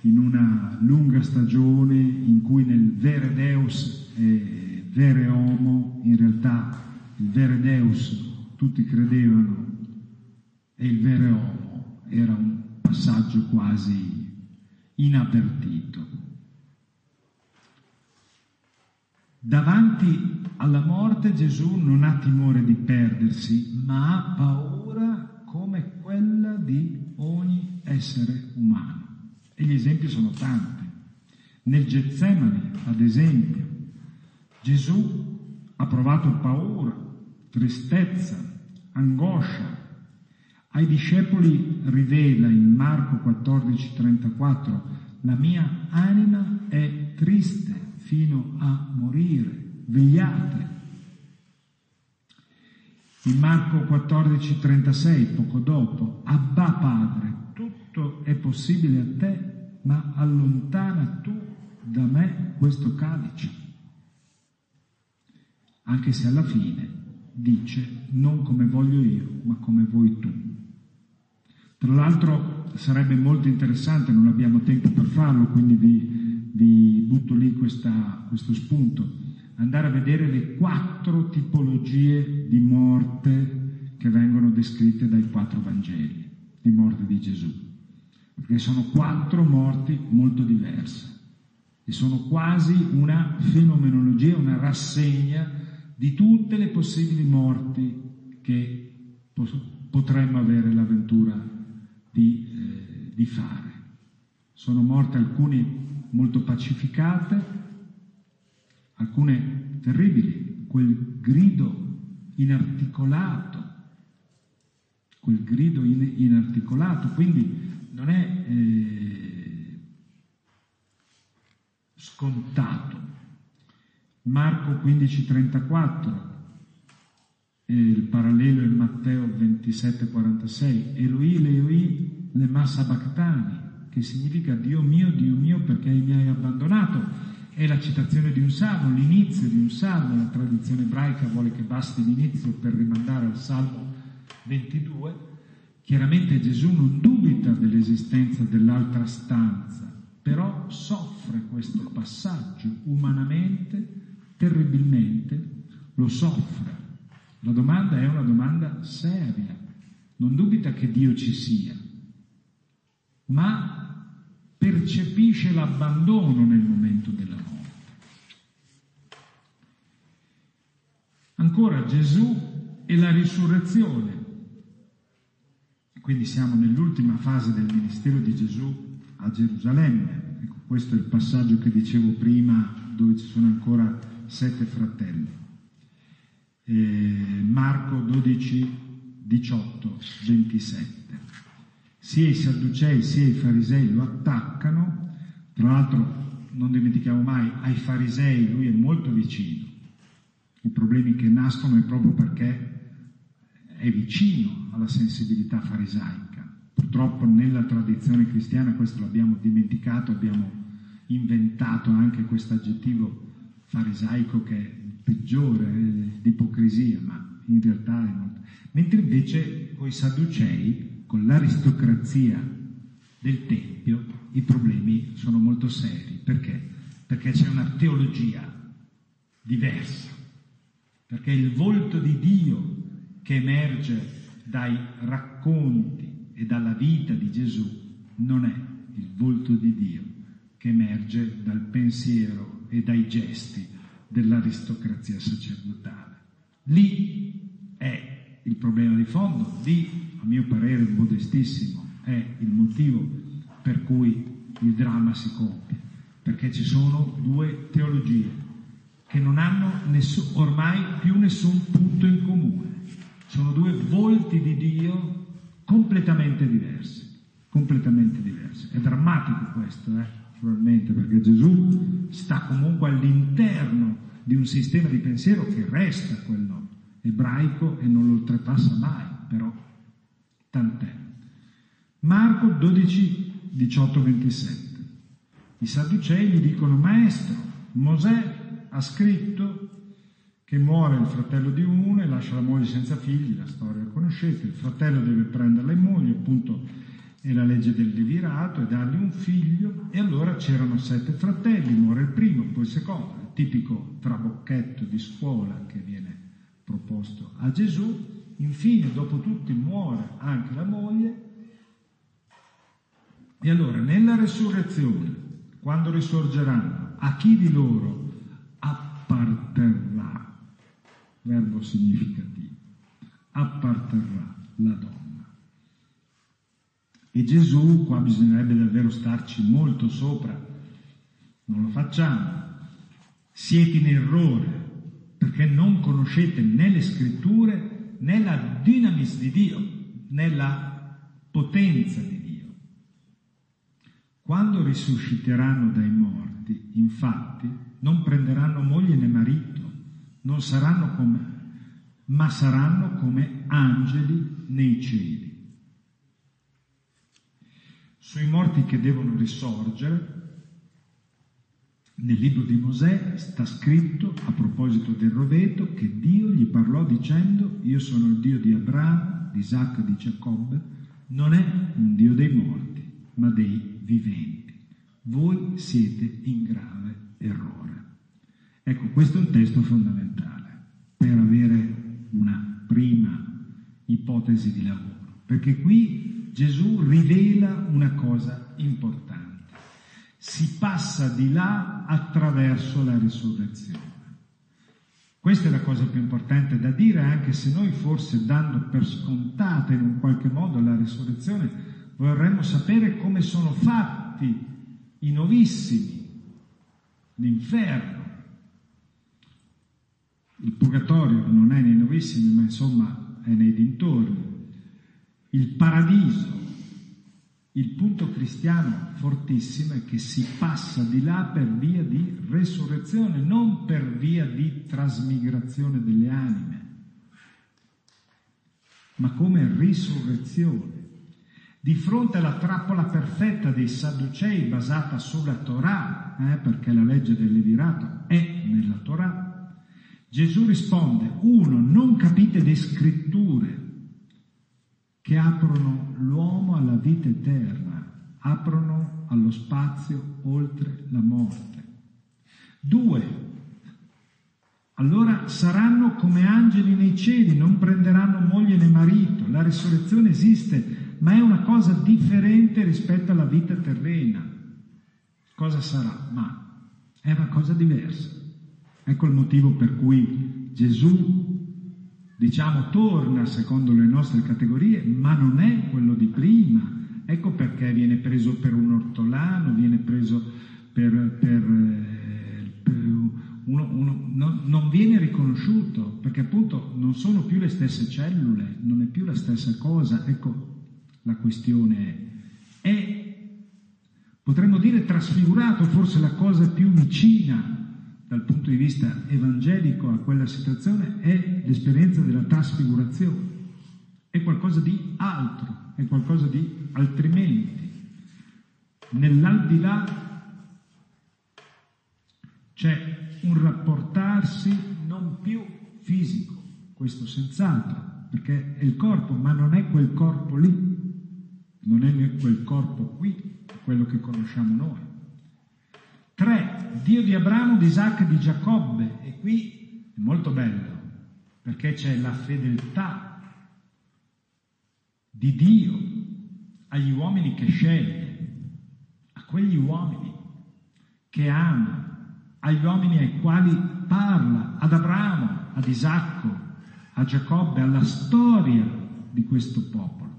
in una lunga stagione in cui nel vere Deus e vere Homo, in realtà il vere Deus tutti credevano e il vere Homo era un passaggio quasi inavvertito. Davanti alla morte Gesù non ha timore di perdersi, ma ha paura come quella di ogni essere umano. E gli esempi sono tanti. Nel Getsemani, ad esempio, Gesù ha provato paura, tristezza, angoscia. Ai discepoli rivela in Marco 14:34, la mia anima è triste fino a morire, vegliate. In Marco 14:36, poco dopo, Abba Padre, tutto è possibile a te, ma allontana tu da me questo calice. Anche se alla fine dice non come voglio io, ma come vuoi tu. Tra l'altro sarebbe molto interessante, non abbiamo tempo per farlo, quindi vi, vi butto lì questa, questo spunto, andare a vedere le quattro tipologie di morte che vengono descritte dai quattro Vangeli, di morte di Gesù. Perché sono quattro morti molto diverse e sono quasi una fenomenologia, una rassegna di tutte le possibili morti che potremmo avere l'avventura di, eh, di fare. Sono morte alcune molto pacificate, alcune terribili, quel grido inarticolato, quel grido in, inarticolato, quindi non è eh, scontato. Marco 15:34, il parallelo in Matteo 27:46, Eloi, Leoi, le massa bactani, che significa Dio mio, Dio mio, perché mi hai abbandonato. È la citazione di un salmo, l'inizio di un salmo, la tradizione ebraica vuole che basti l'inizio per rimandare al salmo 22. Chiaramente Gesù non dubita dell'esistenza dell'altra stanza, però soffre questo passaggio umanamente terribilmente, lo soffre. La domanda è una domanda seria. Non dubita che Dio ci sia, ma percepisce l'abbandono nel momento della morte. Ancora Gesù e la risurrezione. Quindi siamo nell'ultima fase del ministero di Gesù a Gerusalemme. Ecco, questo è il passaggio che dicevo prima, dove ci sono ancora sette fratelli. Eh, Marco 12, 18, 27. Sia i sadducei sia i farisei lo attaccano, tra l'altro non dimentichiamo mai, ai farisei lui è molto vicino. I problemi che nascono è proprio perché è vicino alla sensibilità farisaica. Purtroppo nella tradizione cristiana questo l'abbiamo dimenticato, abbiamo inventato anche questo aggettivo farisaico che peggiore eh, di ipocrisia, ma in realtà è molto... Mentre invece con i sadducei, con l'aristocrazia del Tempio, i problemi sono molto seri. Perché? Perché c'è una teologia diversa, perché il volto di Dio che emerge dai racconti e dalla vita di Gesù non è il volto di Dio che emerge dal pensiero e dai gesti dell'aristocrazia sacerdotale. Lì è il problema di fondo, lì, a mio parere modestissimo, è il motivo per cui il dramma si compie, perché ci sono due teologie che non hanno nessun, ormai più nessun punto in comune, sono due volti di Dio completamente diversi, completamente diversi. È drammatico questo, eh? Naturalmente, perché Gesù sta comunque all'interno di un sistema di pensiero che resta quello ebraico e non lo oltrepassa mai, però tant'è. Marco 12, 18, 27. I sadducei gli dicono, maestro, Mosè ha scritto che muore il fratello di uno e lascia la moglie senza figli, la storia la conoscete, il fratello deve prendere le mogli, appunto e la legge del devirato e dargli un figlio e allora c'erano sette fratelli, muore il primo, poi il secondo, il tipico trabocchetto di scuola che viene proposto a Gesù, infine dopo tutti muore anche la moglie. E allora nella resurrezione, quando risorgeranno, a chi di loro apparterrà, verbo significativo, apparterrà la donna. E Gesù, qua bisognerebbe davvero starci molto sopra, non lo facciamo. Siete in errore perché non conoscete né le scritture né la dinamis di Dio, né la potenza di Dio. Quando risusciteranno dai morti, infatti, non prenderanno moglie né marito, non saranno come, ma saranno come angeli nei cieli sui morti che devono risorgere. Nel libro di Mosè sta scritto a proposito del roveto che Dio gli parlò dicendo io sono il Dio di Abramo, di Isacco di Giacobbe, non è un Dio dei morti, ma dei viventi. Voi siete in grave errore. Ecco, questo è un testo fondamentale per avere una prima ipotesi di lavoro, perché qui Gesù rivela una cosa importante. Si passa di là attraverso la risurrezione. Questa è la cosa più importante da dire, anche se noi forse dando per scontata in un qualche modo la risurrezione, vorremmo sapere come sono fatti i novissimi, l'inferno. Il purgatorio non è nei novissimi, ma insomma è nei dintorni. Il paradiso. Il punto cristiano fortissimo è che si passa di là per via di resurrezione, non per via di trasmigrazione delle anime, ma come risurrezione. Di fronte alla trappola perfetta dei Sadducei basata sulla Torah, eh, perché la legge del Levirato è nella Torah, Gesù risponde, uno, non capite le scritture che aprono l'uomo alla vita eterna, aprono allo spazio oltre la morte. Due, allora saranno come angeli nei cieli, non prenderanno moglie né marito. La risurrezione esiste, ma è una cosa differente rispetto alla vita terrena. Cosa sarà? Ma è una cosa diversa. Ecco il motivo per cui Gesù, diciamo, torna secondo le nostre categorie, ma non è quello di prima. Ecco perché viene preso per un ortolano, viene preso per, per, per uno, uno, no, non viene riconosciuto, perché appunto non sono più le stesse cellule, non è più la stessa cosa. Ecco, la questione è, potremmo dire, trasfigurato, forse la cosa più vicina dal punto di vista evangelico a quella situazione è l'esperienza della trasfigurazione. È qualcosa di altro, è qualcosa di altrimenti. Nell'aldilà c'è un rapportarsi non più fisico, questo senz'altro, perché è il corpo, ma non è quel corpo lì non è quel corpo qui, quello che conosciamo noi. Tre, Dio di Abramo, di Isacco e di Giacobbe. E qui è molto bello, perché c'è la fedeltà di Dio agli uomini che sceglie, a quegli uomini che ama, agli uomini ai quali parla, ad Abramo, ad Isacco, a Giacobbe, alla storia di questo popolo.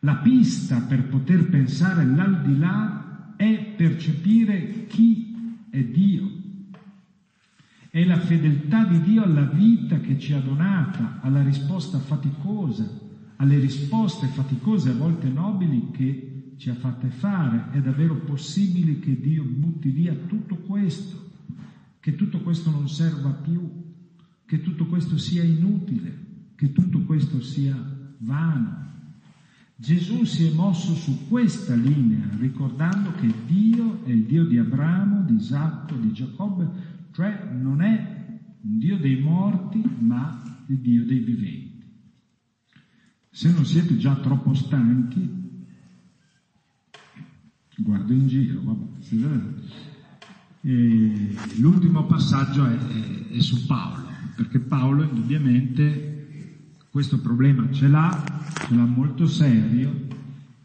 La pista per poter pensare l'aldilà è percepire chi è Dio. È la fedeltà di Dio alla vita che ci ha donata, alla risposta faticosa, alle risposte faticose, a volte nobili, che ci ha fatte fare. È davvero possibile che Dio butti via tutto questo, che tutto questo non serva più, che tutto questo sia inutile, che tutto questo sia vano. Gesù si è mosso su questa linea, ricordando che Dio è il Dio di Abramo, di Isacco, di Giacobbe, cioè non è un Dio dei morti, ma il Dio dei viventi. Se non siete già troppo stanchi, guardo in giro, vabbè, l'ultimo passaggio è, è, è su Paolo, perché Paolo indubbiamente questo problema ce l'ha, ce l'ha molto serio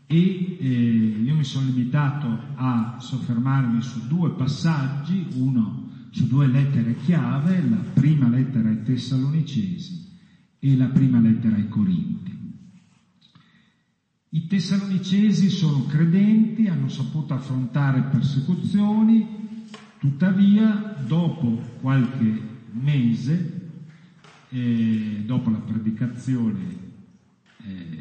e eh, io mi sono limitato a soffermarmi su due passaggi, uno su due lettere chiave, la prima lettera ai Tessalonicesi e la prima lettera ai Corinti. I Tessalonicesi sono credenti, hanno saputo affrontare persecuzioni, tuttavia dopo qualche mese e dopo la predicazione eh,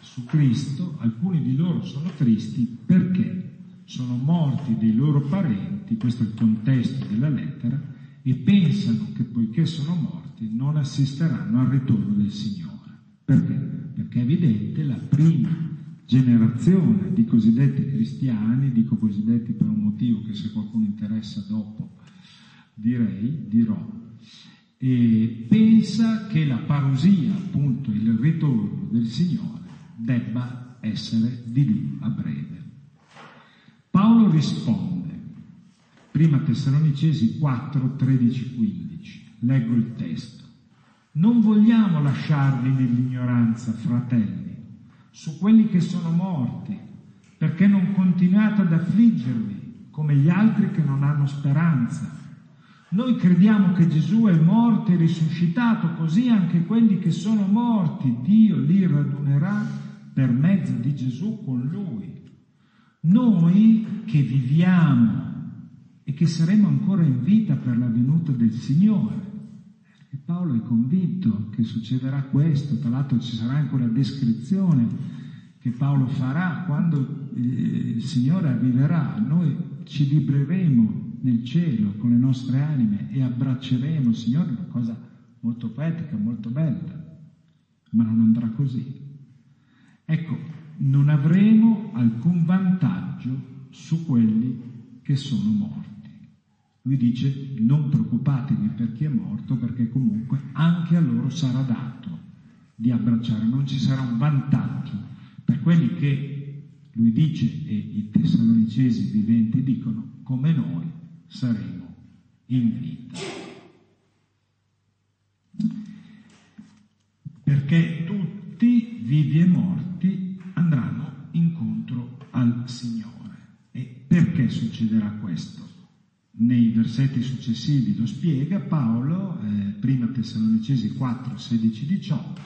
su Cristo, alcuni di loro sono tristi perché sono morti dei loro parenti, questo è il contesto della lettera, e pensano che poiché sono morti non assisteranno al ritorno del Signore. Perché? Perché è evidente la prima generazione di cosiddetti cristiani, dico cosiddetti per un motivo che se qualcuno interessa dopo direi, dirò, e pensa che la parusia, appunto il ritorno del Signore, debba essere di lì a breve. Paolo risponde, prima Tessalonicesi 4, 13, 15, leggo il testo, non vogliamo lasciarvi nell'ignoranza, fratelli, su quelli che sono morti, perché non continuate ad affliggervi come gli altri che non hanno speranza. Noi crediamo che Gesù è morto e risuscitato, così anche quelli che sono morti Dio li radunerà per mezzo di Gesù con Lui. Noi che viviamo e che saremo ancora in vita per la venuta del Signore. E Paolo è convinto che succederà questo, tra l'altro ci sarà anche una descrizione che Paolo farà quando eh, il Signore arriverà, noi ci libreremo nel cielo con le nostre anime e abbracceremo il Signore, una cosa molto poetica, molto bella, ma non andrà così. Ecco, non avremo alcun vantaggio su quelli che sono morti. Lui dice non preoccupatevi per chi è morto perché comunque anche a loro sarà dato di abbracciare, non ci sarà un vantaggio per quelli che lui dice e i tessalonicesi viventi saremo in vita. Perché tutti, vivi e morti, andranno incontro al Signore. E perché succederà questo? nei versetti successivi lo spiega Paolo, eh, prima Tessalonicesi 4, 16, 18,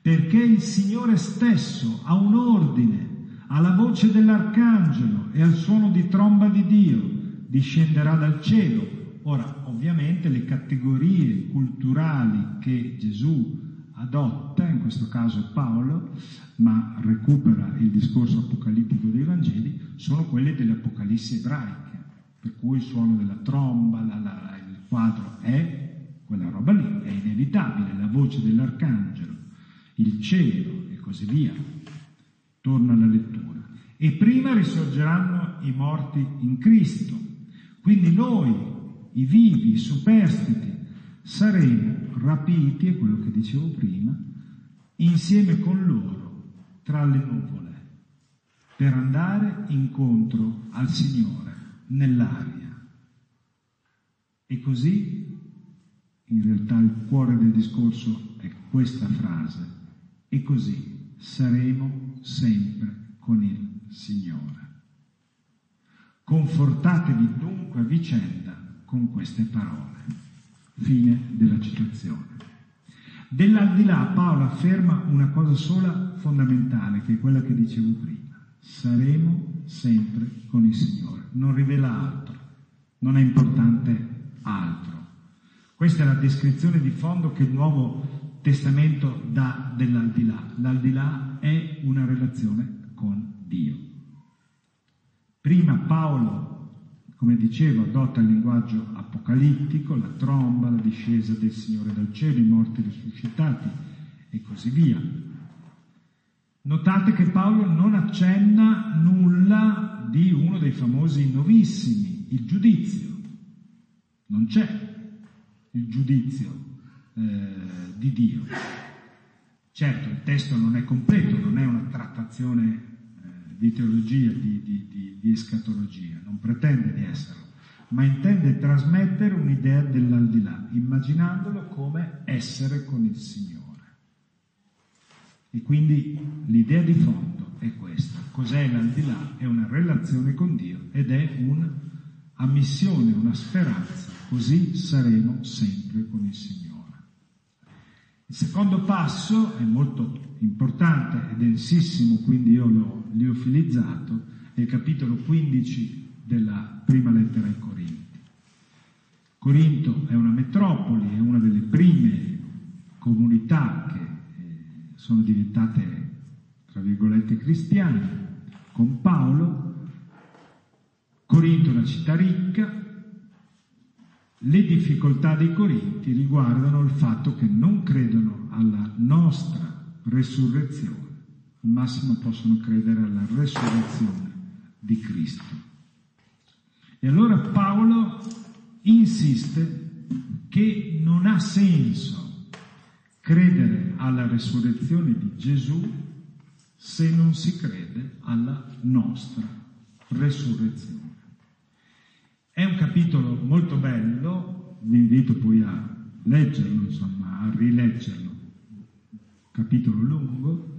perché il Signore stesso ha un ordine, alla voce dell'arcangelo e al suono di tromba di Dio, discenderà dal cielo. Ora, ovviamente le categorie culturali che Gesù adotta, in questo caso Paolo, ma recupera il discorso apocalittico dei Vangeli, sono quelle delle Apocalissi ebraiche per cui il suono della tromba, la, la, il quadro è quella roba lì, è inevitabile, la voce dell'arcangelo, il cielo e così via. Torna alla lettura. E prima risorgeranno i morti in Cristo. Quindi noi, i vivi, i superstiti, saremo rapiti, è quello che dicevo prima, insieme con loro tra le nuvole, per andare incontro al Signore nell'aria. E così, in realtà il cuore del discorso è questa frase, e così saremo sempre con il Signore. Confortatevi dunque a vicenda con queste parole. Fine della citazione. Dell'aldilà Paolo afferma una cosa sola fondamentale, che è quella che dicevo prima. Saremo sempre con il Signore, non rivela altro, non è importante altro. Questa è la descrizione di fondo che il Nuovo Testamento dà dell'aldilà. L'aldilà è una relazione con Dio. Prima Paolo, come dicevo, adotta il linguaggio apocalittico, la tromba, la discesa del Signore dal cielo, i morti risuscitati e così via. Notate che Paolo non accenna nulla di uno dei famosi novissimi, il giudizio. Non c'è il giudizio eh, di Dio. Certo, il testo non è completo, non è una trattazione eh, di teologia, di, di, di, escatologia, non pretende di esserlo, ma intende trasmettere un'idea dell'aldilà, immaginandolo come essere con il Signore. E quindi l'idea di fondo è questa. Cos'è l'aldilà? È una relazione con Dio ed è un'ammissione, una speranza. Così saremo sempre con il Signore. Il secondo passo è molto importante e densissimo, quindi io l'ho liofilizzato, il capitolo 15 della prima lettera ai Corinti. Corinto è una metropoli, è una delle prime comunità che sono diventate, tra virgolette, cristiane, con Paolo, Corinto è una città ricca, le difficoltà dei Corinti riguardano il fatto che non credono alla nostra resurrezione, al massimo possono credere alla resurrezione di Cristo. E allora Paolo insiste che non ha senso credere alla resurrezione di Gesù se non si crede alla nostra resurrezione. È un capitolo molto bello, vi invito poi a leggerlo, insomma, a rileggerlo. Capitolo lungo,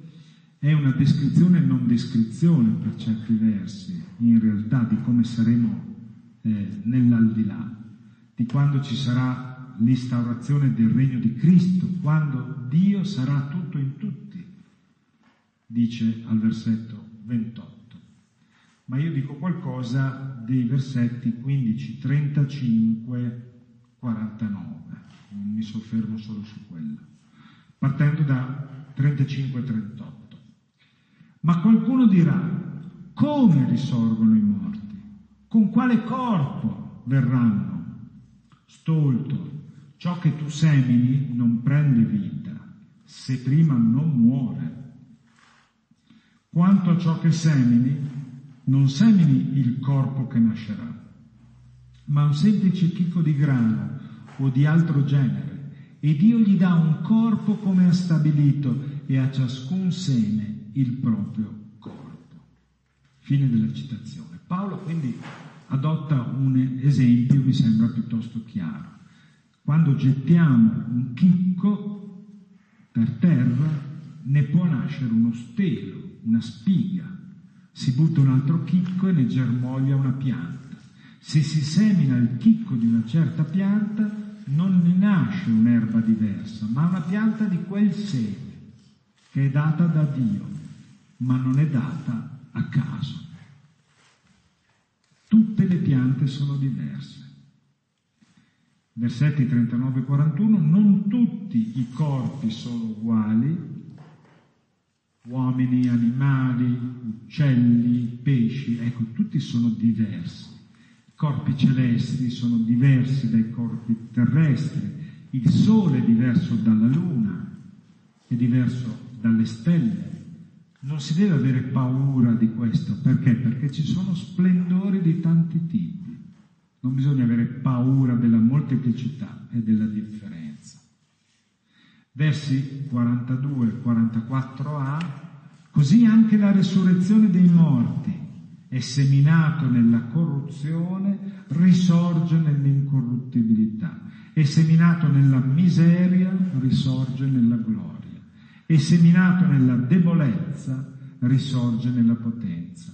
è una descrizione e non descrizione per certi versi, in realtà, di come saremo eh, nell'aldilà, di quando ci sarà l'instaurazione del regno di Cristo, quando Dio sarà tutto in tutti, dice al versetto 28. Ma io dico qualcosa dei versetti 15, 35, 49, non mi soffermo solo su quello, partendo da 35 38. Ma qualcuno dirà, come risorgono i morti? Con quale corpo verranno? Stolto, ciò che tu semini non prende vita, se prima non muore. Quanto a ciò che semini, non semini il corpo che nascerà, ma un semplice chicco di grano o di altro genere, e Dio gli dà un corpo come ha stabilito e a ciascun seme il proprio corpo. Fine della citazione. Paolo quindi adotta un esempio, mi sembra piuttosto chiaro. Quando gettiamo un chicco per terra, ne può nascere uno stelo, una spiga. Si butta un altro chicco e ne germoglia una pianta. Se si semina il chicco di una certa pianta, non ne nasce un'erba diversa, ma una pianta di quel seme, che è data da Dio, ma non è data a caso. Tutte le piante sono diverse. Versetti 39 e 41, non tutti i corpi sono uguali, uomini, animali, uccelli, pesci, ecco, tutti sono diversi. I corpi celesti sono diversi dai corpi terrestri, il sole è diverso dalla luna, è diverso dalle stelle, non si deve avere paura di questo, perché? Perché ci sono splendori di tanti tipi. Non bisogna avere paura della molteplicità e della differenza. Versi 42 e 44a, così anche la resurrezione dei morti è seminato nella corruzione, risorge nell'incorruttibilità, è seminato nella miseria, risorge nella gloria è seminato nella debolezza, risorge nella potenza.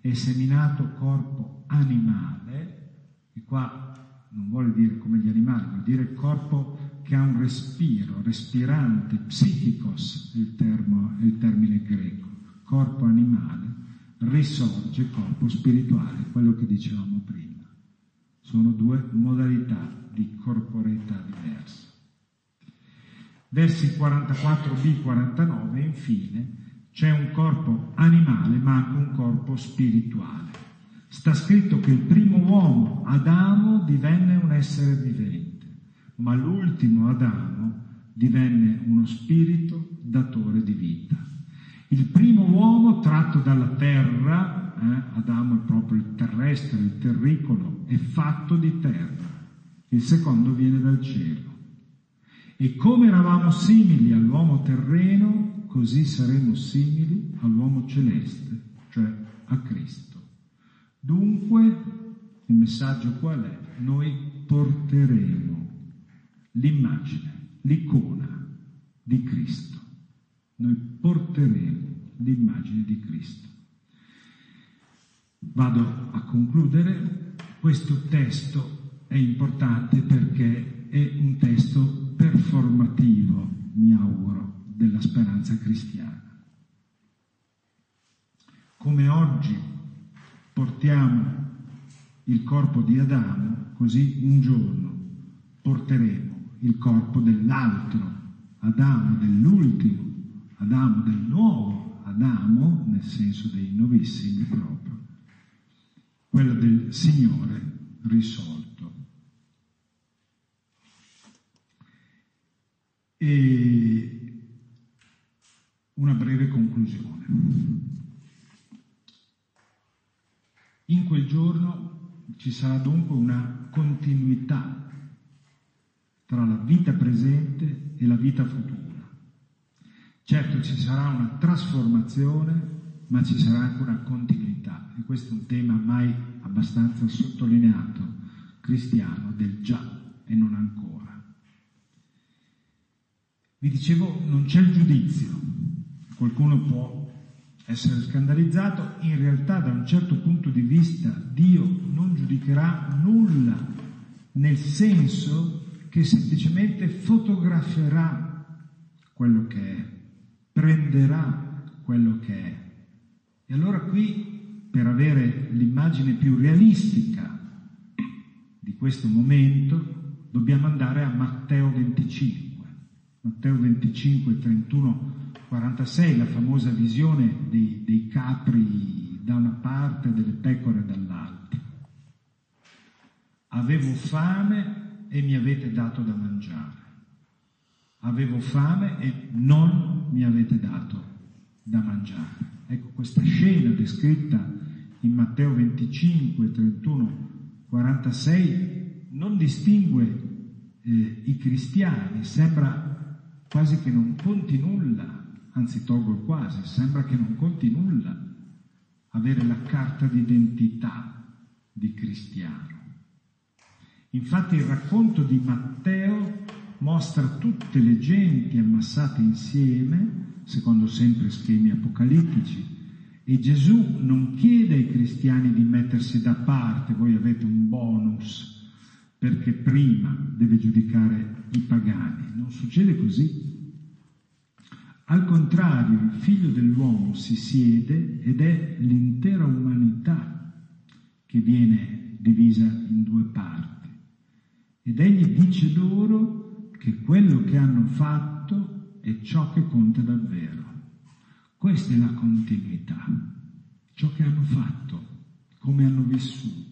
È seminato corpo animale, e qua non vuole dire come gli animali, vuol dire corpo che ha un respiro, respirante, psichikos, il, termo, il termine greco, corpo animale, risorge corpo spirituale, quello che dicevamo prima. Sono due modalità di corporeità diverse. Versi 44b-49, infine, c'è un corpo animale ma anche un corpo spirituale. Sta scritto che il primo uomo, Adamo, divenne un essere vivente, ma l'ultimo Adamo divenne uno spirito datore di vita. Il primo uomo tratto dalla terra, eh, Adamo è proprio il terrestre, il terricolo, è fatto di terra. Il secondo viene dal cielo. E come eravamo simili all'uomo terreno, così saremo simili all'uomo celeste, cioè a Cristo. Dunque, il messaggio qual è? Noi porteremo l'immagine, l'icona di Cristo. Noi porteremo l'immagine di Cristo. Vado a concludere. Questo testo è importante perché è un testo performativo, mi auguro, della speranza cristiana. Come oggi portiamo il corpo di Adamo, così un giorno porteremo il corpo dell'altro Adamo, dell'ultimo Adamo, del nuovo Adamo, nel senso dei novissimi proprio, quello del Signore risolto. E una breve conclusione. In quel giorno ci sarà dunque una continuità tra la vita presente e la vita futura. Certo ci sarà una trasformazione, ma ci sarà anche una continuità e questo è un tema mai abbastanza sottolineato, cristiano, del già e non ancora. Vi dicevo, non c'è il giudizio, qualcuno può essere scandalizzato, in realtà da un certo punto di vista Dio non giudicherà nulla, nel senso che semplicemente fotograferà quello che è, prenderà quello che è. E allora qui, per avere l'immagine più realistica di questo momento, dobbiamo andare a Matteo 25. Matteo 25, 31 46, la famosa visione dei, dei capri da una parte e delle pecore dall'altra. Avevo fame e mi avete dato da mangiare. Avevo fame e non mi avete dato da mangiare. Ecco questa scena descritta in Matteo 25, 31, 46 non distingue eh, i cristiani, sembra quasi che non conti nulla anzi tolgo il quasi, sembra che non conti nulla avere la carta d'identità di cristiano. Infatti il racconto di Matteo mostra tutte le genti ammassate insieme, secondo sempre schemi apocalittici, e Gesù non chiede ai cristiani di mettersi da parte, voi avete un bonus, perché prima deve giudicare i pagani. Non succede così. Al contrario, il figlio dell'uomo si siede ed è l'intera umanità che viene divisa in due parti. Ed egli dice loro che quello che hanno fatto è ciò che conta davvero. Questa è la continuità, ciò che hanno fatto, come hanno vissuto.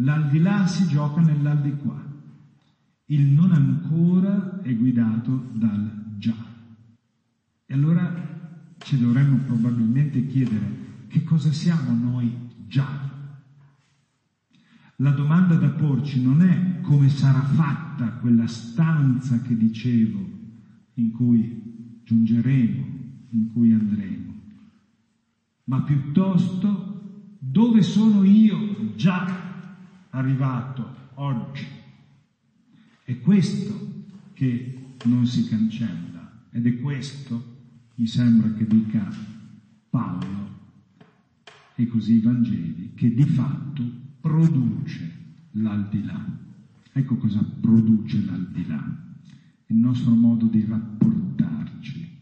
L'aldilà si gioca nell'aldilà. Il non ancora è guidato dal già. E allora ci dovremmo probabilmente chiedere che cosa siamo noi già. La domanda da porci non è come sarà fatta quella stanza che dicevo in cui giungeremo, in cui andremo, ma piuttosto dove sono io già arrivato oggi. È questo che non si cancella. Ed è questo, mi sembra che dica Paolo e così i Vangeli, che di fatto produce l'aldilà. Ecco cosa produce l'aldilà, il nostro modo di rapportarci